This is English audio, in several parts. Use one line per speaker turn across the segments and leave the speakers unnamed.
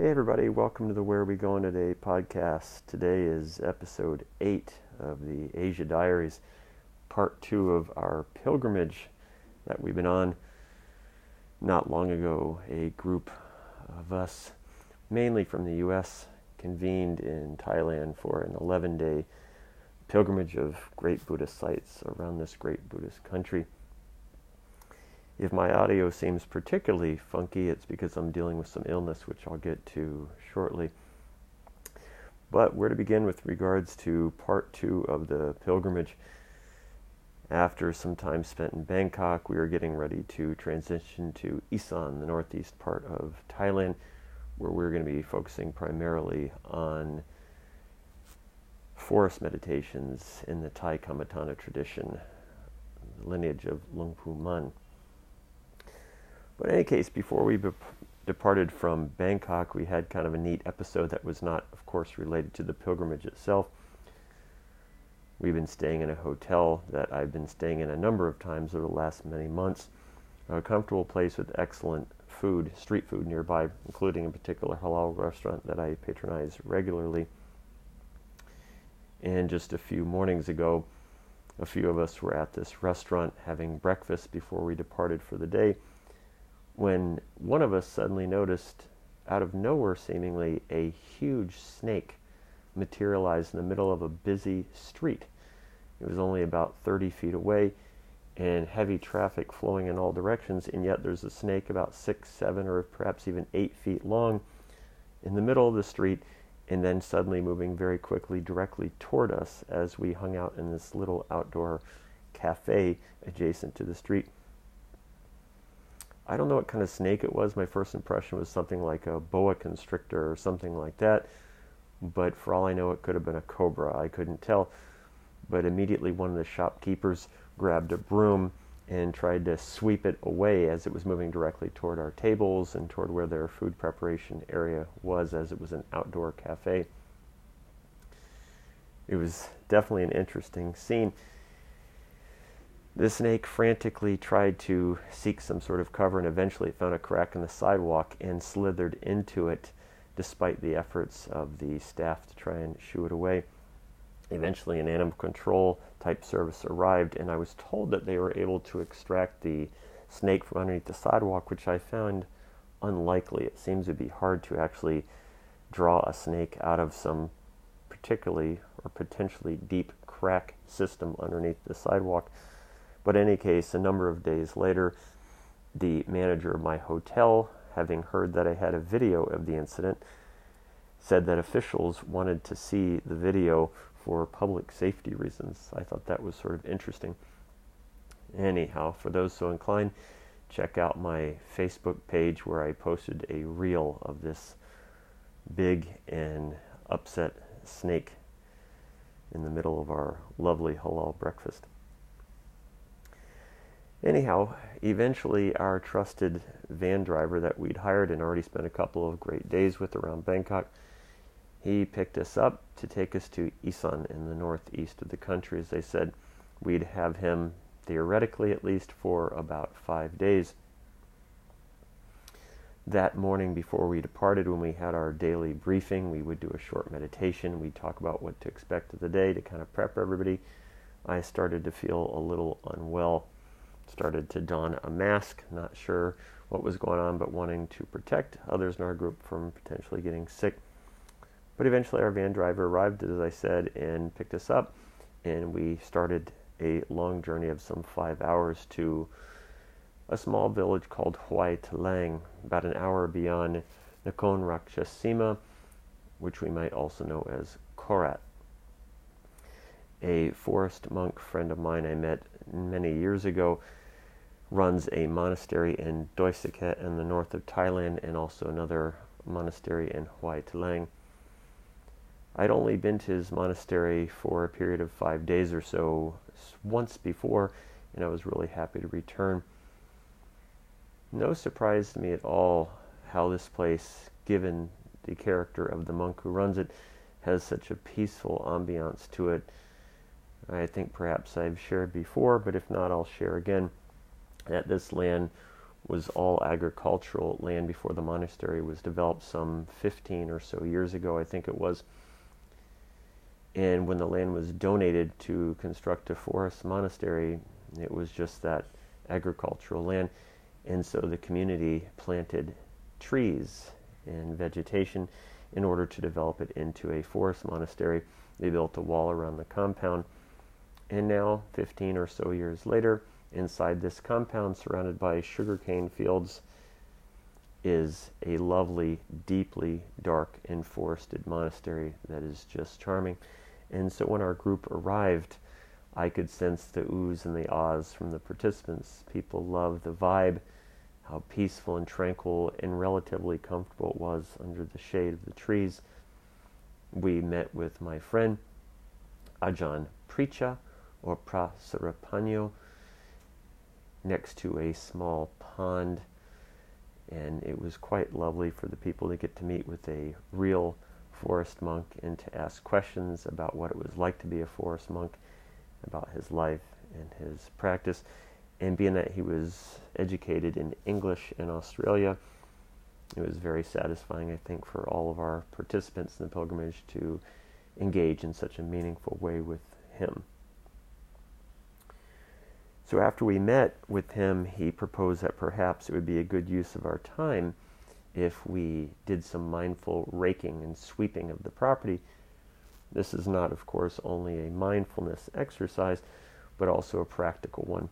Hey, everybody, welcome to the Where Are We Going Today podcast. Today is episode 8 of the Asia Diaries, part 2 of our pilgrimage that we've been on. Not long ago, a group of us, mainly from the U.S., convened in Thailand for an 11 day pilgrimage of great Buddhist sites around this great Buddhist country. If my audio seems particularly funky, it's because I'm dealing with some illness, which I'll get to shortly. But where to begin with regards to part two of the pilgrimage? After some time spent in Bangkok, we are getting ready to transition to Isan, the northeast part of Thailand, where we're going to be focusing primarily on forest meditations in the Thai Kammatthana tradition, the lineage of Luang Pu Man. But in any case, before we be- departed from Bangkok, we had kind of a neat episode that was not, of course, related to the pilgrimage itself. We've been staying in a hotel that I've been staying in a number of times over the last many months. A comfortable place with excellent food, street food nearby, including a particular halal restaurant that I patronize regularly. And just a few mornings ago, a few of us were at this restaurant having breakfast before we departed for the day when one of us suddenly noticed, out of nowhere seemingly, a huge snake materialized in the middle of a busy street. It was only about 30 feet away and heavy traffic flowing in all directions, and yet there's a snake about six, seven, or perhaps even eight feet long in the middle of the street, and then suddenly moving very quickly directly toward us as we hung out in this little outdoor cafe adjacent to the street. I don't know what kind of snake it was. My first impression was something like a boa constrictor or something like that. But for all I know, it could have been a cobra. I couldn't tell. But immediately, one of the shopkeepers grabbed a broom and tried to sweep it away as it was moving directly toward our tables and toward where their food preparation area was, as it was an outdoor cafe. It was definitely an interesting scene. The snake frantically tried to seek some sort of cover and eventually it found a crack in the sidewalk and slithered into it despite the efforts of the staff to try and shoo it away. Eventually, an animal control type service arrived, and I was told that they were able to extract the snake from underneath the sidewalk, which I found unlikely. It seems to be hard to actually draw a snake out of some particularly or potentially deep crack system underneath the sidewalk. But in any case, a number of days later, the manager of my hotel, having heard that I had a video of the incident, said that officials wanted to see the video for public safety reasons. I thought that was sort of interesting. Anyhow, for those so inclined, check out my Facebook page where I posted a reel of this big and upset snake in the middle of our lovely halal breakfast. Anyhow, eventually, our trusted van driver that we'd hired and already spent a couple of great days with around Bangkok, he picked us up to take us to Isan in the northeast of the country. As they said, we'd have him theoretically at least for about five days. That morning before we departed, when we had our daily briefing, we would do a short meditation. We'd talk about what to expect of the day to kind of prep everybody. I started to feel a little unwell started to don a mask, not sure what was going on, but wanting to protect others in our group from potentially getting sick. But eventually, our van driver arrived, as I said, and picked us up, and we started a long journey of some five hours to a small village called Huai Talang, about an hour beyond Nakhon Ratchasima, which we might also know as Korat. A forest monk friend of mine I met many years ago runs a monastery in Doi Sikhet in the north of Thailand and also another monastery in Huai Talang. I'd only been to his monastery for a period of five days or so once before, and I was really happy to return. No surprise to me at all how this place, given the character of the monk who runs it, has such a peaceful ambiance to it. I think perhaps I've shared before, but if not, I'll share again that this land was all agricultural land before the monastery was developed some 15 or so years ago, I think it was. And when the land was donated to construct a forest monastery, it was just that agricultural land. And so the community planted trees and vegetation in order to develop it into a forest monastery. They built a wall around the compound. And now, 15 or so years later, inside this compound surrounded by sugarcane fields is a lovely, deeply dark and forested monastery that is just charming. And so when our group arrived, I could sense the oohs and the ahs from the participants. People loved the vibe, how peaceful and tranquil and relatively comfortable it was under the shade of the trees. We met with my friend Ajahn Pricha or Prasarapanyo next to a small pond, and it was quite lovely for the people to get to meet with a real forest monk and to ask questions about what it was like to be a forest monk, about his life and his practice. And being that he was educated in English in Australia, it was very satisfying, I think, for all of our participants in the pilgrimage to engage in such a meaningful way with him. So after we met with him, he proposed that perhaps it would be a good use of our time if we did some mindful raking and sweeping of the property. This is not, of course, only a mindfulness exercise, but also a practical one.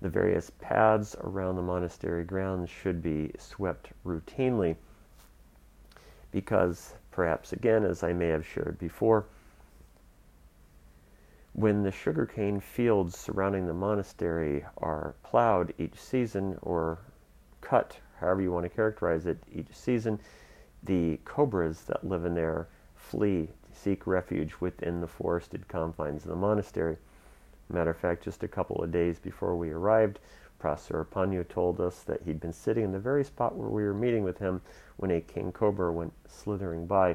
The various paths around the monastery grounds should be swept routinely because, perhaps again, as I may have shared before, when the sugarcane fields surrounding the monastery are plowed each season or cut, however you want to characterize it, each season, the cobras that live in there flee, seek refuge within the forested confines of the monastery. Matter of fact, just a couple of days before we arrived, Prasarapanyo told us that he'd been sitting in the very spot where we were meeting with him when a king cobra went slithering by.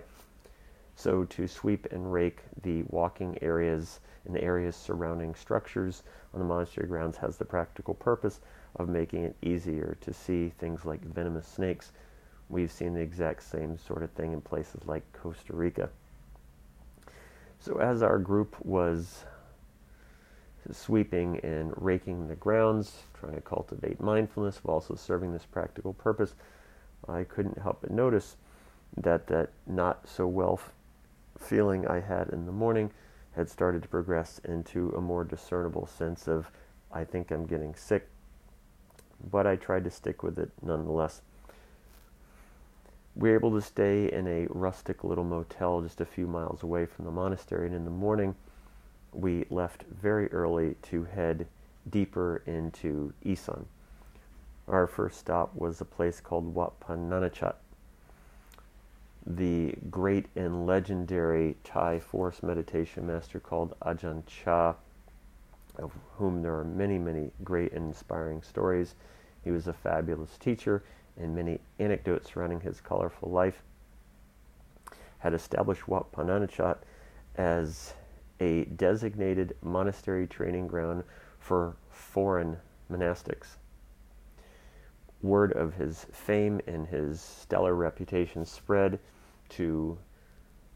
So, to sweep and rake the walking areas and the areas surrounding structures on the monastery grounds has the practical purpose of making it easier to see things like venomous snakes. We've seen the exact same sort of thing in places like Costa Rica. So, as our group was sweeping and raking the grounds, trying to cultivate mindfulness while also serving this practical purpose, I couldn't help but notice that that not so well feeling I had in the morning had started to progress into a more discernible sense of, I think I'm getting sick. But I tried to stick with it nonetheless. We were able to stay in a rustic little motel just a few miles away from the monastery, and in the morning we left very early to head deeper into Isan. Our first stop was a place called Wat Pah Nanachat the great and legendary Thai forest meditation master called Ajahn Chah, of whom there are many, many great and inspiring stories. He was a fabulous teacher, and many anecdotes surrounding his colorful life. Had established Wat Pah Nanachat as a designated monastery training ground for foreign monastics. Word of his fame and his stellar reputation spread to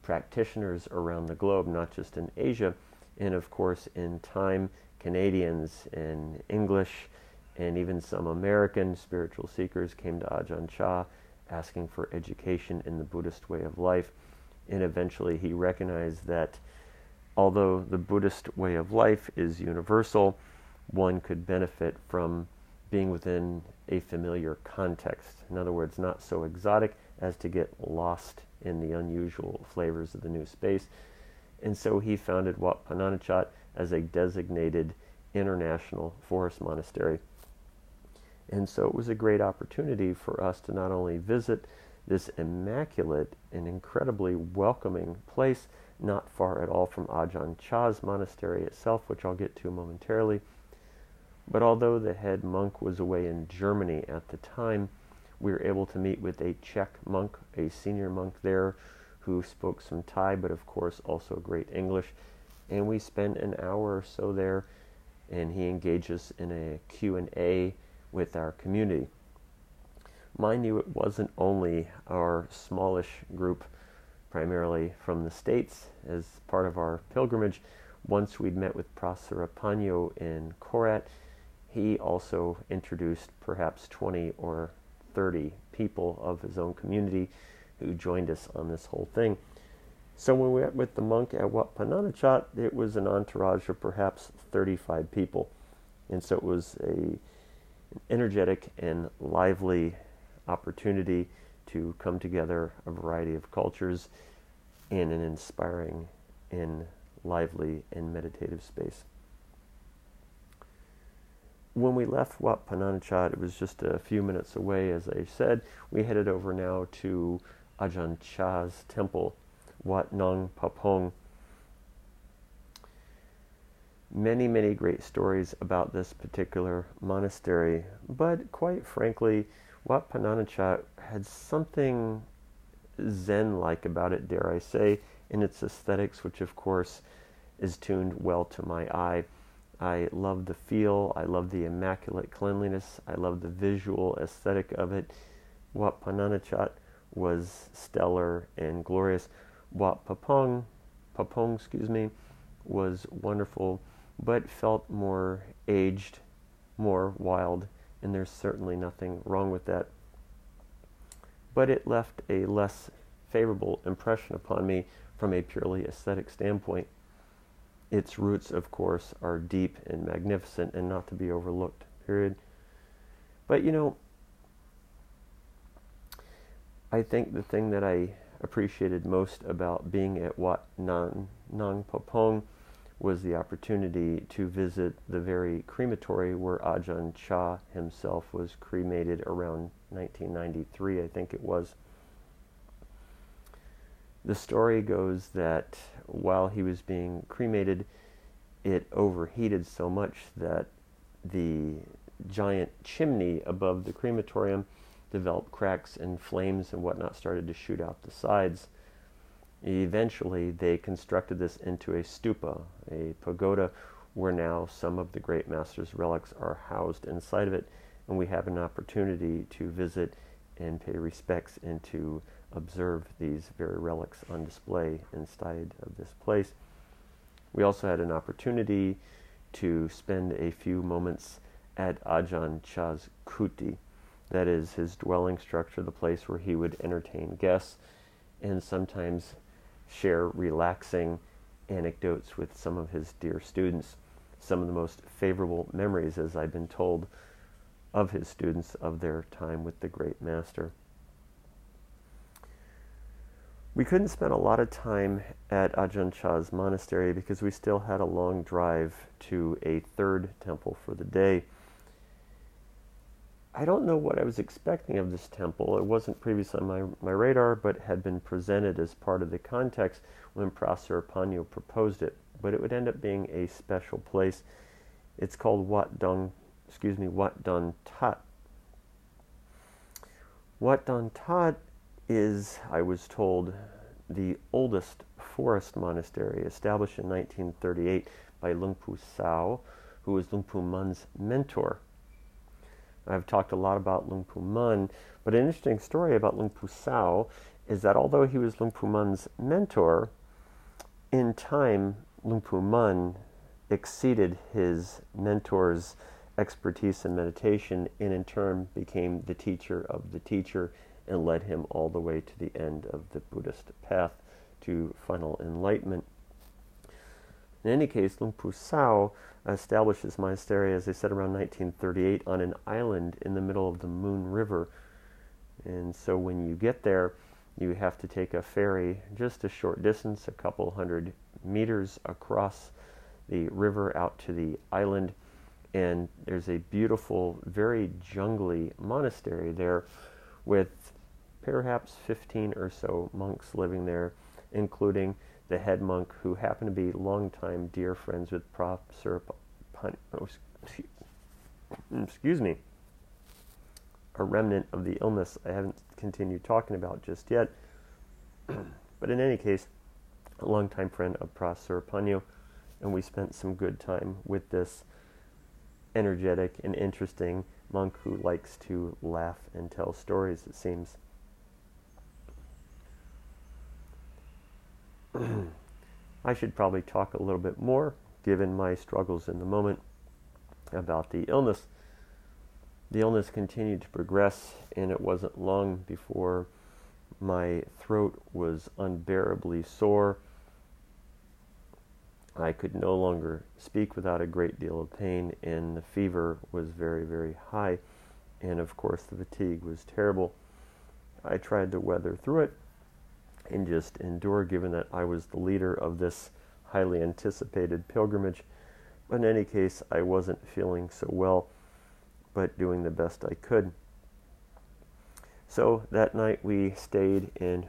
practitioners around the globe, not just in Asia, and of course, in time, Canadians and English and even some American spiritual seekers came to Ajahn Chah asking for education in the Buddhist way of life. And eventually he recognized that although the Buddhist way of life is universal, one could benefit from being within a familiar context. In other words, not so exotic as to get lost in the unusual flavors of the new space. And so he founded Wat Pah Nanachat as a designated international forest monastery. And so it was a great opportunity for us to not only visit this immaculate and incredibly welcoming place, not far at all from Ajahn Chah's monastery itself, which I'll get to momentarily. But although the head monk was away in Germany at the time, we were able to meet with a Czech monk, a senior monk there, who spoke some Thai, but of course also great English. And we spent an hour or so there, and he engaged us in a Q&A with our community. Mind you, it wasn't only our smallish group, primarily from the States, as part of our pilgrimage. Once we'd met with Praser in Korat, he also introduced perhaps 20 or 30 people of his own community who joined us on this whole thing. So when we went with the monk at Wat Pah Nanachat, it was an entourage of perhaps 35 people. And so it was a, an energetic and lively opportunity to come together a variety of cultures in an inspiring and lively and meditative space. When we left Wat Pah Nanachat, it was just a few minutes away, as I said. We headed over now to Ajahn Chah's temple, Wat Nong Papong. Many, many great stories about this particular monastery, but quite frankly, Wat Pah Nanachat had something Zen like about it, dare I say, in its aesthetics, which of course is tuned well to my eye. I love the feel, I love the immaculate cleanliness, I love the visual aesthetic of it. Wat Pah Nanachat was stellar and glorious. Wat Papong, Papong, excuse me, was wonderful, but felt more aged, more wild, and there's certainly nothing wrong with that. But it left a less favorable impression upon me from a purely aesthetic standpoint. Its roots, of course, are deep and magnificent and not to be overlooked, period. But you know, I think the thing that I appreciated most about being at Wat Nang, Nang Popong was the opportunity to visit the very crematory where Ajahn Chah himself was cremated around 1993, I think it was. The story goes that while he was being cremated, it overheated so much that the giant chimney above the crematorium developed cracks and flames and whatnot started to shoot out the sides. Eventually, they constructed this into a stupa, a pagoda, where now some of the great master's relics are housed inside of it, and we have an opportunity to visit and pay respects and to observe these very relics on display inside of this place. We also had an opportunity to spend a few moments at Ajahn Chah's kuti, that is his dwelling structure, the place where he would entertain guests and sometimes share relaxing anecdotes with some of his dear students. Some of the most favorable memories, as I've been told, of his students of their time with the great master. We couldn't spend a lot of time at Ajahn Chah's monastery because we still had a long drive to a third temple for the day. I don't know what I was expecting of this temple. It wasn't previously on my, my radar, but had been presented as part of the context when Prasarapanyo proposed it. But it would end up being a special place. It's called Wat Dong, excuse me, Wat Don Tat. Wat Don Tat is, I was told, the oldest forest monastery established in 1938 by Luang Pu Sao, who was Luang Pu Mun's mentor. I've talked a lot about Luang Pu Mun, but an interesting story about Luang Pu Sao is that although he was Luang Pu Mun's mentor, in time Luang Pu Mun exceeded his mentor's expertise in meditation and in turn became the teacher of the teacher and led him all the way to the end of the Buddhist path to final enlightenment. In any case, Luang Pu Sao established his monastery, as I said, around 1938 on an island in the middle of the Moon River. And so when you get there, you have to take a ferry just a short distance, a couple hundred meters across the river out to the island. And there's a beautiful, very jungly monastery there with perhaps 15 or so monks living there, including the head monk, who happened to be longtime dear friends with Professor Pun- oh, excuse me, a remnant of the illness I haven't continued talking about just yet. but in any case, a longtime friend of Prasarapanyo, and we spent some good time with this energetic and interesting monk who likes to laugh and tell stories, it seems. I should probably talk a little bit more, given my struggles in the moment, about the illness. The illness continued to progress, and it wasn't long before my throat was unbearably sore. I could no longer speak without a great deal of pain, and the fever was very, very high. And of course, the fatigue was terrible. I tried to weather through it and just endure, given that I was the leader of this highly anticipated pilgrimage. But in any case, I wasn't feeling so well, but doing the best I could. So that night we stayed in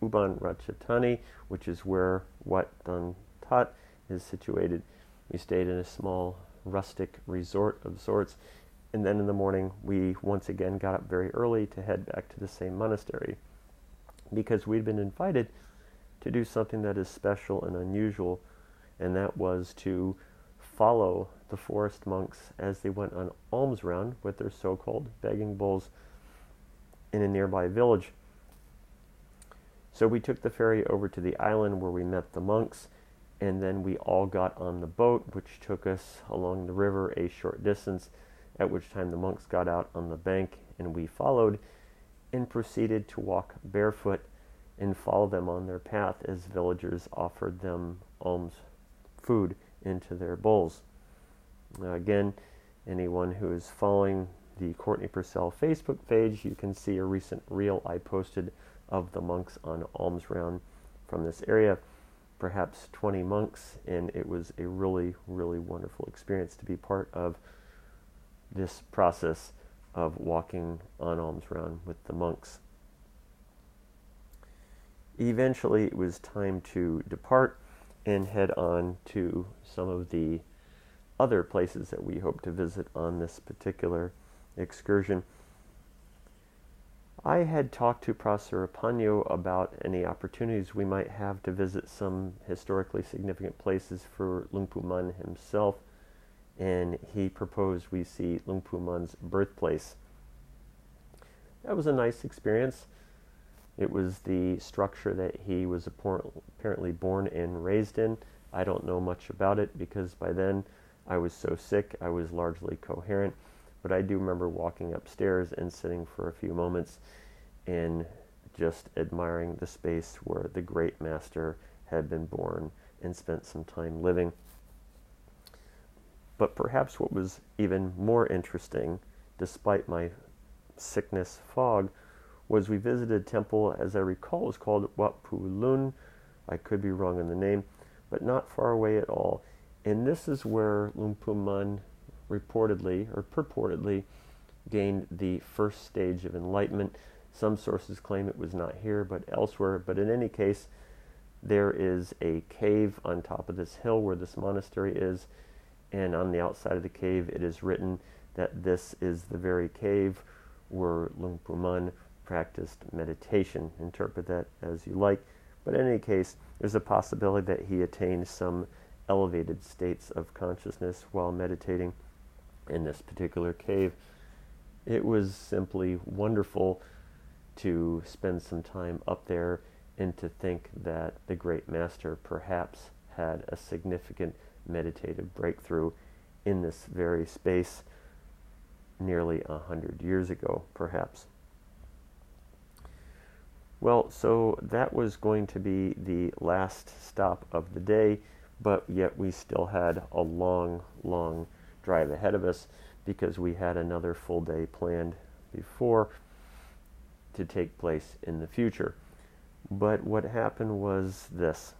Ubon Ratchathani, which is where Wat Don Tat is situated. We stayed in a small rustic resort of sorts, and then in the morning we once again got up very early to head back to the same monastery because we'd been invited to do something that is special and unusual, and that was to follow the forest monks as they went on alms round with their so called begging bowls in a nearby village. So we took the ferry over to the island where we met the monks, and then we all got on the boat, which took us along the river a short distance, at which time the monks got out on the bank and we followed and proceeded to walk barefoot and follow them on their path as villagers offered them alms food into their bowls. Now, again, anyone who is following the Courtney Purcell Facebook page, you can see a recent reel I posted of the monks on alms round from this area. Perhaps 20 monks, and it was a really, really wonderful experience to be part of this process of walking on alms round with the monks. Eventually, it was time to depart and head on to some of the other places that we hope to visit on this particular excursion. I had talked to Prasarapanyo about any opportunities we might have to visit some historically significant places for Luang Man himself, and he proposed we see Luang Man's birthplace. That was a nice experience. It was the structure that he was apparently born and raised in. I don't know much about it because by then I was so sick I was largely coherent but I do remember walking upstairs and sitting for a few moments and just admiring the space where the great master had been born and spent some time living. But perhaps what was even more interesting, despite my sickness fog, was we visited temple, as I recall, was called Wat Pu Lun. I could be wrong in the name, but not far away at all. And this is where Luang Pu Man reportedly or purportedly gained the first stage of enlightenment. Some sources claim it was not here but elsewhere, but in any case, there is a cave on top of this hill where this monastery is, and on the outside of the cave it is written that this is the very cave where Luang Pu Man practiced meditation. Interpret that as you like, but in any case, there's a possibility that he attained some elevated states of consciousness while meditating in this particular cave. It was simply wonderful to spend some time up there and to think that the great master perhaps had a significant meditative breakthrough in this very space nearly a hundred years ago, perhaps. Well, so that was going to be the last stop of the day, but yet we still had a long, long drive ahead of us because we had another full day planned before to take place in the future. But what happened was this.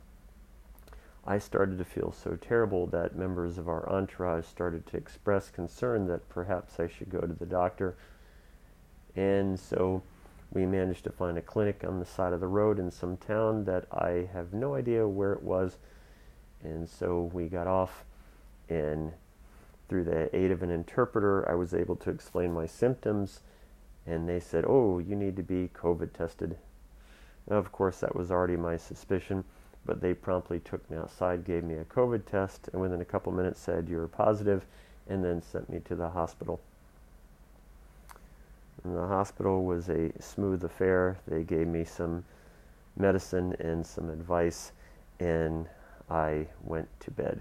I started to feel so terrible that members of our entourage started to express concern that perhaps I should go to the doctor. And so we managed to find a clinic on the side of the road in some town that I have no idea where it was. And so we got off and through the aid of an interpreter, I was able to explain my symptoms, and they said, Oh, you need to be COVID tested. Now, of course, that was already my suspicion, but they promptly took me outside, gave me a COVID test, and within a couple minutes said, You're positive, and then sent me to the hospital. The hospital was a smooth affair. They gave me some medicine and some advice, and I went to bed.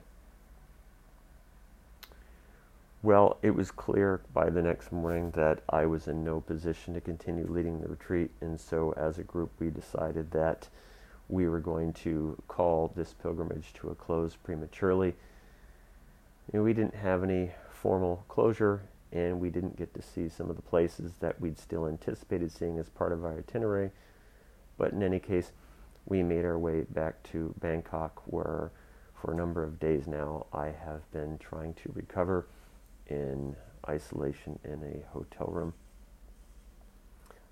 Well, it was clear by the next morning that I was in no position to continue leading the retreat, and so as a group, we decided that we were going to call this pilgrimage to a close prematurely. Know, we didn't have any formal closure, and we didn't get to see some of the places that we'd still anticipated seeing as part of our itinerary. But in any case, we made our way back to Bangkok, where for a number of days now I have been trying to recover in isolation in a hotel room.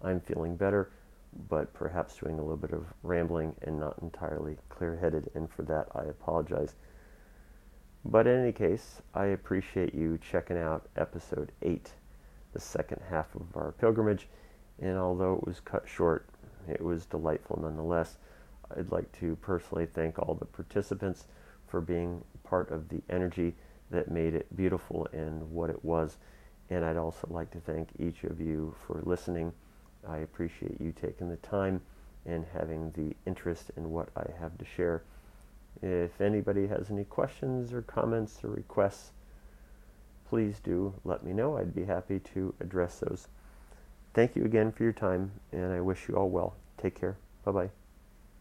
I'm feeling better, but perhaps doing a little bit of rambling and not entirely clear headed, and for that I apologize. But in any case, I appreciate you checking out episode 8, the second half of our pilgrimage, and although it was cut short, it was delightful nonetheless. I'd like to personally thank all the participants for being part of the energy that made it beautiful and what it was. And I'd also like to thank each of you for listening. I appreciate you taking the time and having the interest in what I have to share. If anybody has any questions or comments or requests, please do let me know. I'd be happy to address those. Thank you again for your time, and I wish you all well. Take care. Bye bye.